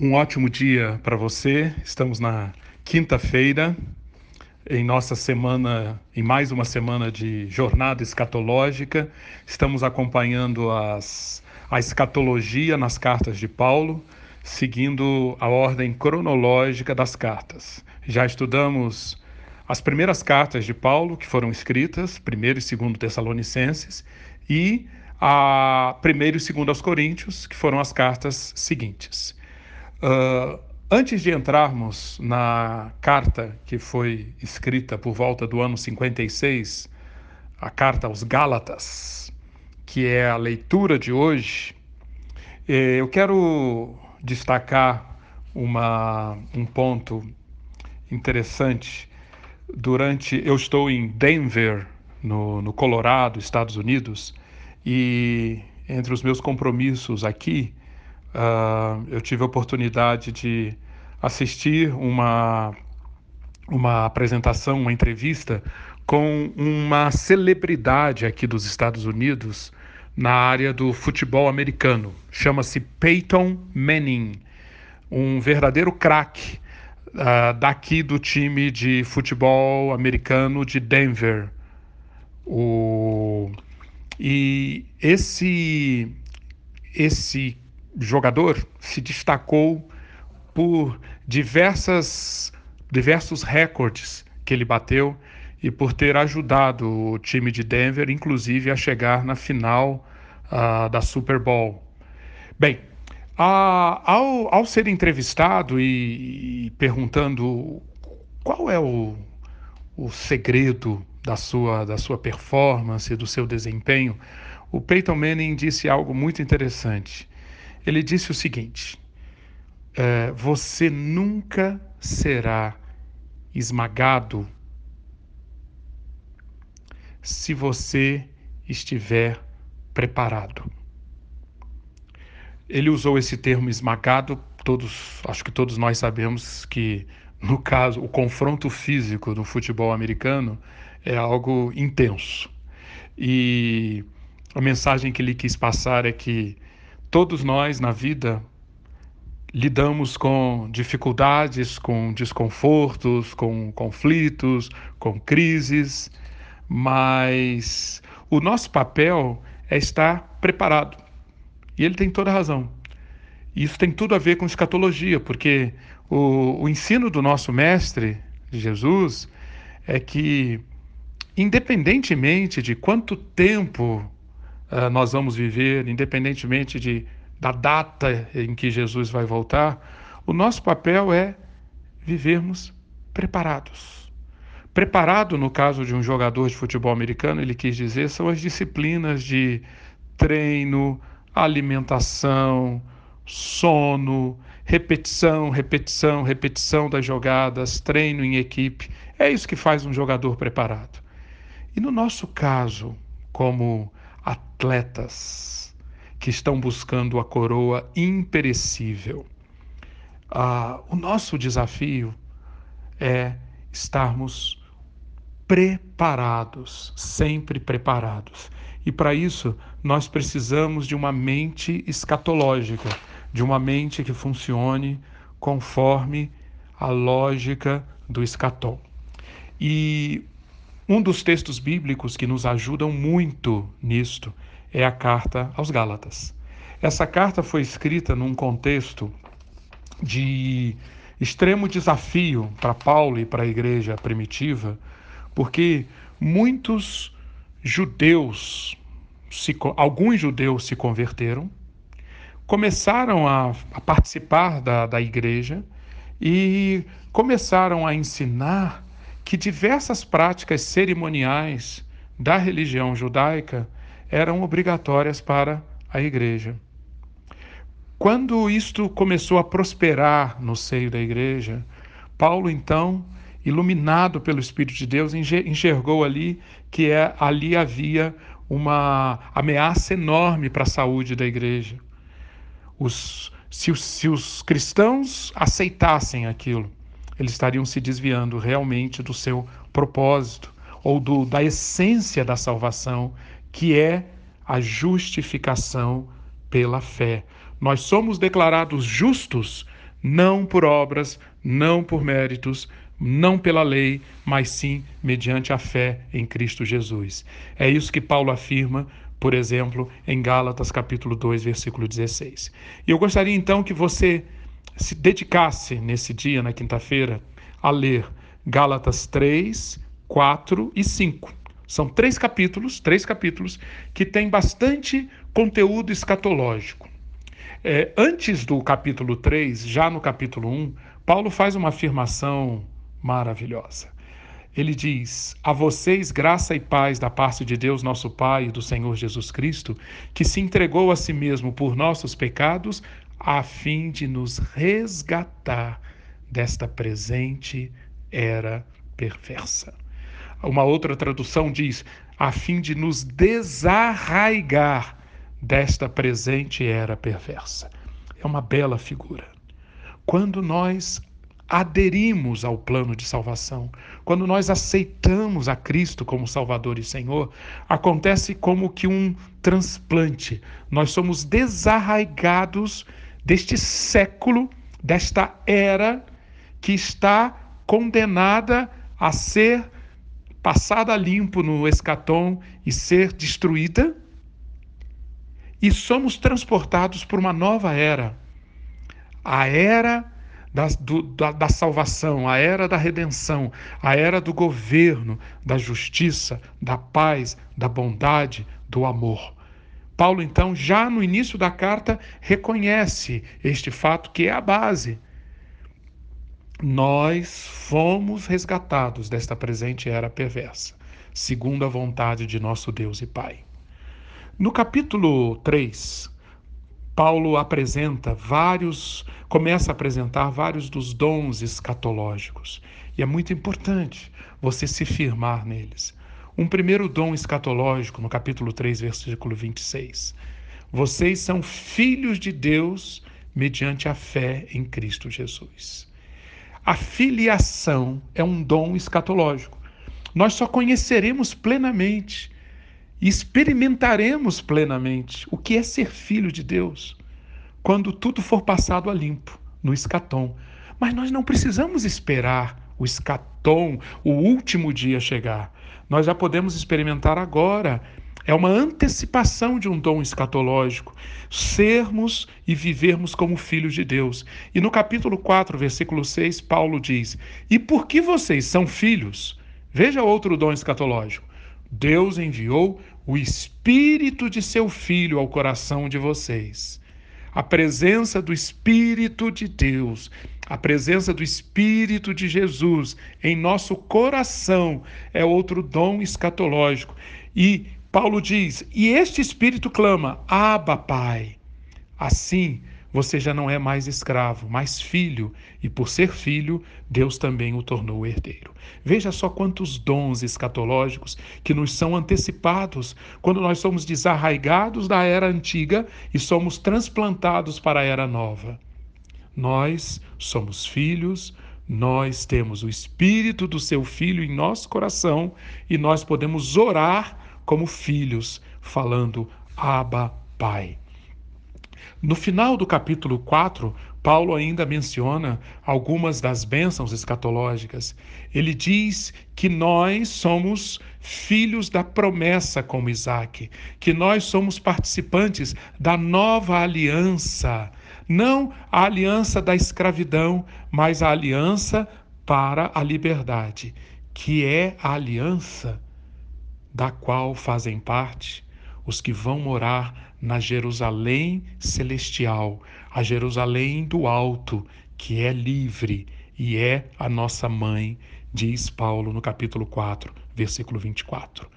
Um ótimo dia para você. Estamos na quinta-feira, em nossa semana, em mais uma semana de jornada escatológica. Estamos acompanhando as, a escatologia nas cartas de Paulo, seguindo a ordem cronológica das cartas. Já estudamos as primeiras cartas de Paulo, que foram escritas, primeiro e segundo Tessalonicenses, e a primeiro e segundo aos Coríntios, que foram as cartas seguintes. Uh, antes de entrarmos na carta que foi escrita por volta do ano 56, a carta aos Gálatas, que é a leitura de hoje, eh, eu quero destacar uma, um ponto interessante. Durante, eu estou em Denver, no, no Colorado, Estados Unidos, e entre os meus compromissos aqui, uh, eu tive a oportunidade de assistir uma, uma apresentação, uma entrevista com uma celebridade aqui dos Estados Unidos na área do futebol americano. Chama-se Peyton Manning, um verdadeiro craque uh, daqui do time de futebol americano de Denver. O... E esse, esse jogador se destacou por diversas, diversos recordes que ele bateu e por ter ajudado o time de Denver, inclusive, a chegar na final uh, da Super Bowl. Bem, ao, ao ser entrevistado e, e perguntando qual é o, o segredo da sua, da sua performance, do seu desempenho, o Peyton Manning disse algo muito interessante. Ele disse o seguinte: é, você nunca será esmagado se você estiver preparado. Ele usou esse termo esmagado, todos, acho que todos nós sabemos que no caso o confronto físico no futebol americano é algo intenso. E a mensagem que ele quis passar é que Todos nós na vida lidamos com dificuldades, com desconfortos, com conflitos, com crises, mas o nosso papel é estar preparado. E ele tem toda a razão. Isso tem tudo a ver com escatologia, porque o, o ensino do nosso mestre, Jesus, é que, independentemente de quanto tempo uh, nós vamos viver, independentemente de, da data em que Jesus vai voltar, o nosso papel é vivermos preparados. Preparado, no caso de um jogador de futebol americano, ele quis dizer, são as disciplinas de treino, alimentação, sono, repetição, repetição, repetição das jogadas, treino em equipe. É isso que faz um jogador preparado. E no nosso caso, como atletas que estão buscando a coroa imperecível. Ah, o nosso desafio é estarmos preparados, sempre preparados. E para isso, nós precisamos de uma mente escatológica, de uma mente que funcione conforme a lógica do escatol. E um dos textos bíblicos que nos ajudam muito nisto é a carta aos Gálatas. Essa carta foi escrita num contexto de extremo desafio para Paulo e para a igreja primitiva, porque muitos judeus, se, alguns judeus se converteram, começaram a, a participar da, da igreja e começaram a ensinar que diversas práticas cerimoniais da religião judaica eram obrigatórias para a igreja. Quando isto começou a prosperar no seio da igreja, Paulo então, iluminado pelo Espírito de Deus, enxergou ali que é, ali havia uma ameaça enorme para a saúde da igreja. Os, se, se os cristãos aceitassem aquilo, eles estariam se desviando realmente do seu propósito ou do, da essência da salvação, que é a justificação pela fé. Nós somos declarados justos não por obras, não por méritos, não pela lei, mas sim mediante a fé em Cristo Jesus. É isso que Paulo afirma, por exemplo, em Gálatas capítulo 2, versículo 16. E eu gostaria então que você se dedicasse nesse dia, na quinta-feira, a ler Gálatas 3, 4 e 5. São três capítulos, três capítulos que têm bastante conteúdo escatológico. É, antes do capítulo 3, já no capítulo 1, Paulo faz uma afirmação maravilhosa. Ele diz: A vocês graça e paz da parte de Deus, nosso Pai, e do Senhor Jesus Cristo, que se entregou a si mesmo por nossos pecados, a fim de nos resgatar desta presente era perversa. Uma outra tradução diz: a fim de nos desarraigar desta presente era perversa. É uma bela figura. Quando nós aderimos ao plano de salvação, quando nós aceitamos a Cristo como Salvador e Senhor, acontece como que um transplante. Nós somos desarraigados deste século, desta era que está condenada a ser passada limpo no escatom e ser destruída, e somos transportados por uma nova era, a era da, do, da, da, salvação, a era da redenção, a era do governo, da justiça, da paz, da bondade, do amor. Paulo, então, já no início da carta, reconhece este fato que é a base nós fomos resgatados desta presente era perversa, segundo a vontade de nosso Deus e Pai. No capítulo 3, Paulo apresenta vários, começa a apresentar vários dos dons escatológicos. E é muito importante você se firmar neles. Um primeiro dom escatológico, no capítulo 3, versículo 26. Vocês são filhos de Deus mediante a fé em Cristo Jesus. A filiação é um dom escatológico. Nós só conheceremos plenamente e experimentaremos plenamente o que é ser filho de Deus quando tudo for passado a limpo no escatom. Mas nós não precisamos esperar o escatom, o último dia chegar. Nós já podemos experimentar agora é uma antecipação de um dom escatológico, sermos e vivermos como filhos de Deus. E no capítulo 4, versículo 6, Paulo diz: E por que vocês são filhos? Veja outro dom escatológico. Deus enviou o Espírito de seu Filho ao coração de vocês. A presença do Espírito de Deus, a presença do Espírito de Jesus em nosso coração é outro dom escatológico. E Paulo diz: E este espírito clama: Abba, Pai. Assim, você já não é mais escravo, mas filho, e por ser filho, Deus também o tornou herdeiro. Veja só quantos dons escatológicos que nos são antecipados quando nós somos desarraigados da era antiga e somos transplantados para a era nova. Nós somos filhos, nós temos o espírito do seu filho em nosso coração e nós podemos orar como filhos, falando Abba, Pai. No final do capítulo 4, Paulo ainda menciona algumas das bênçãos escatológicas. Ele diz que nós somos filhos da promessa como Isaac, que nós somos participantes da nova aliança, não a aliança da escravidão, mas a aliança para a liberdade, que é a aliança da qual fazem parte os que vão morar na Jerusalém celestial, a Jerusalém do alto, que é livre e é a nossa mãe, diz Paulo no capítulo 4, versículo 24.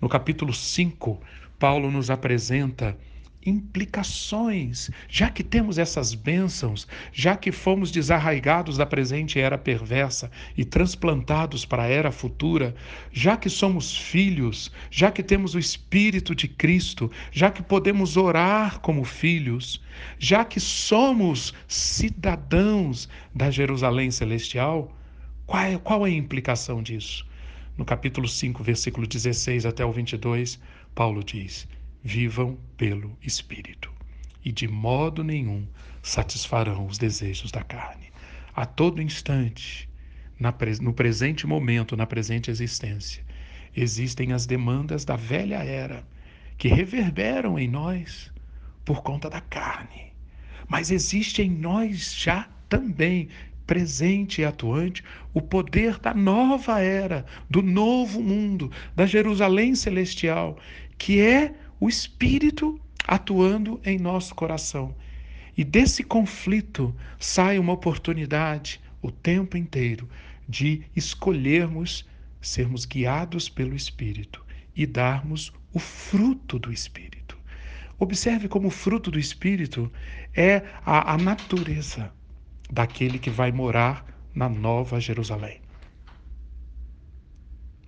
No capítulo 5, Paulo nos apresenta implicações. Já que temos essas bênçãos, já que fomos desarraigados da presente era perversa e transplantados para a era futura, já que somos filhos, já que temos o Espírito de Cristo, já que podemos orar como filhos, já que somos cidadãos da Jerusalém celestial, qual é, qual é a implicação disso? No capítulo 5, versículo 16 até o 22, Paulo diz: vivam pelo Espírito, e de modo nenhum satisfarão os desejos da carne. A todo instante, no presente momento, na presente existência, existem as demandas da velha era que reverberam em nós por conta da carne. Mas existe em nós já também presente e atuante o poder da nova era, do novo mundo, da Jerusalém celestial, que é o Espírito atuando em nosso coração. E desse conflito sai uma oportunidade o tempo inteiro de escolhermos sermos guiados pelo Espírito e darmos o fruto do Espírito. Observe como o fruto do Espírito é a, a natureza daquele que vai morar na Nova Jerusalém.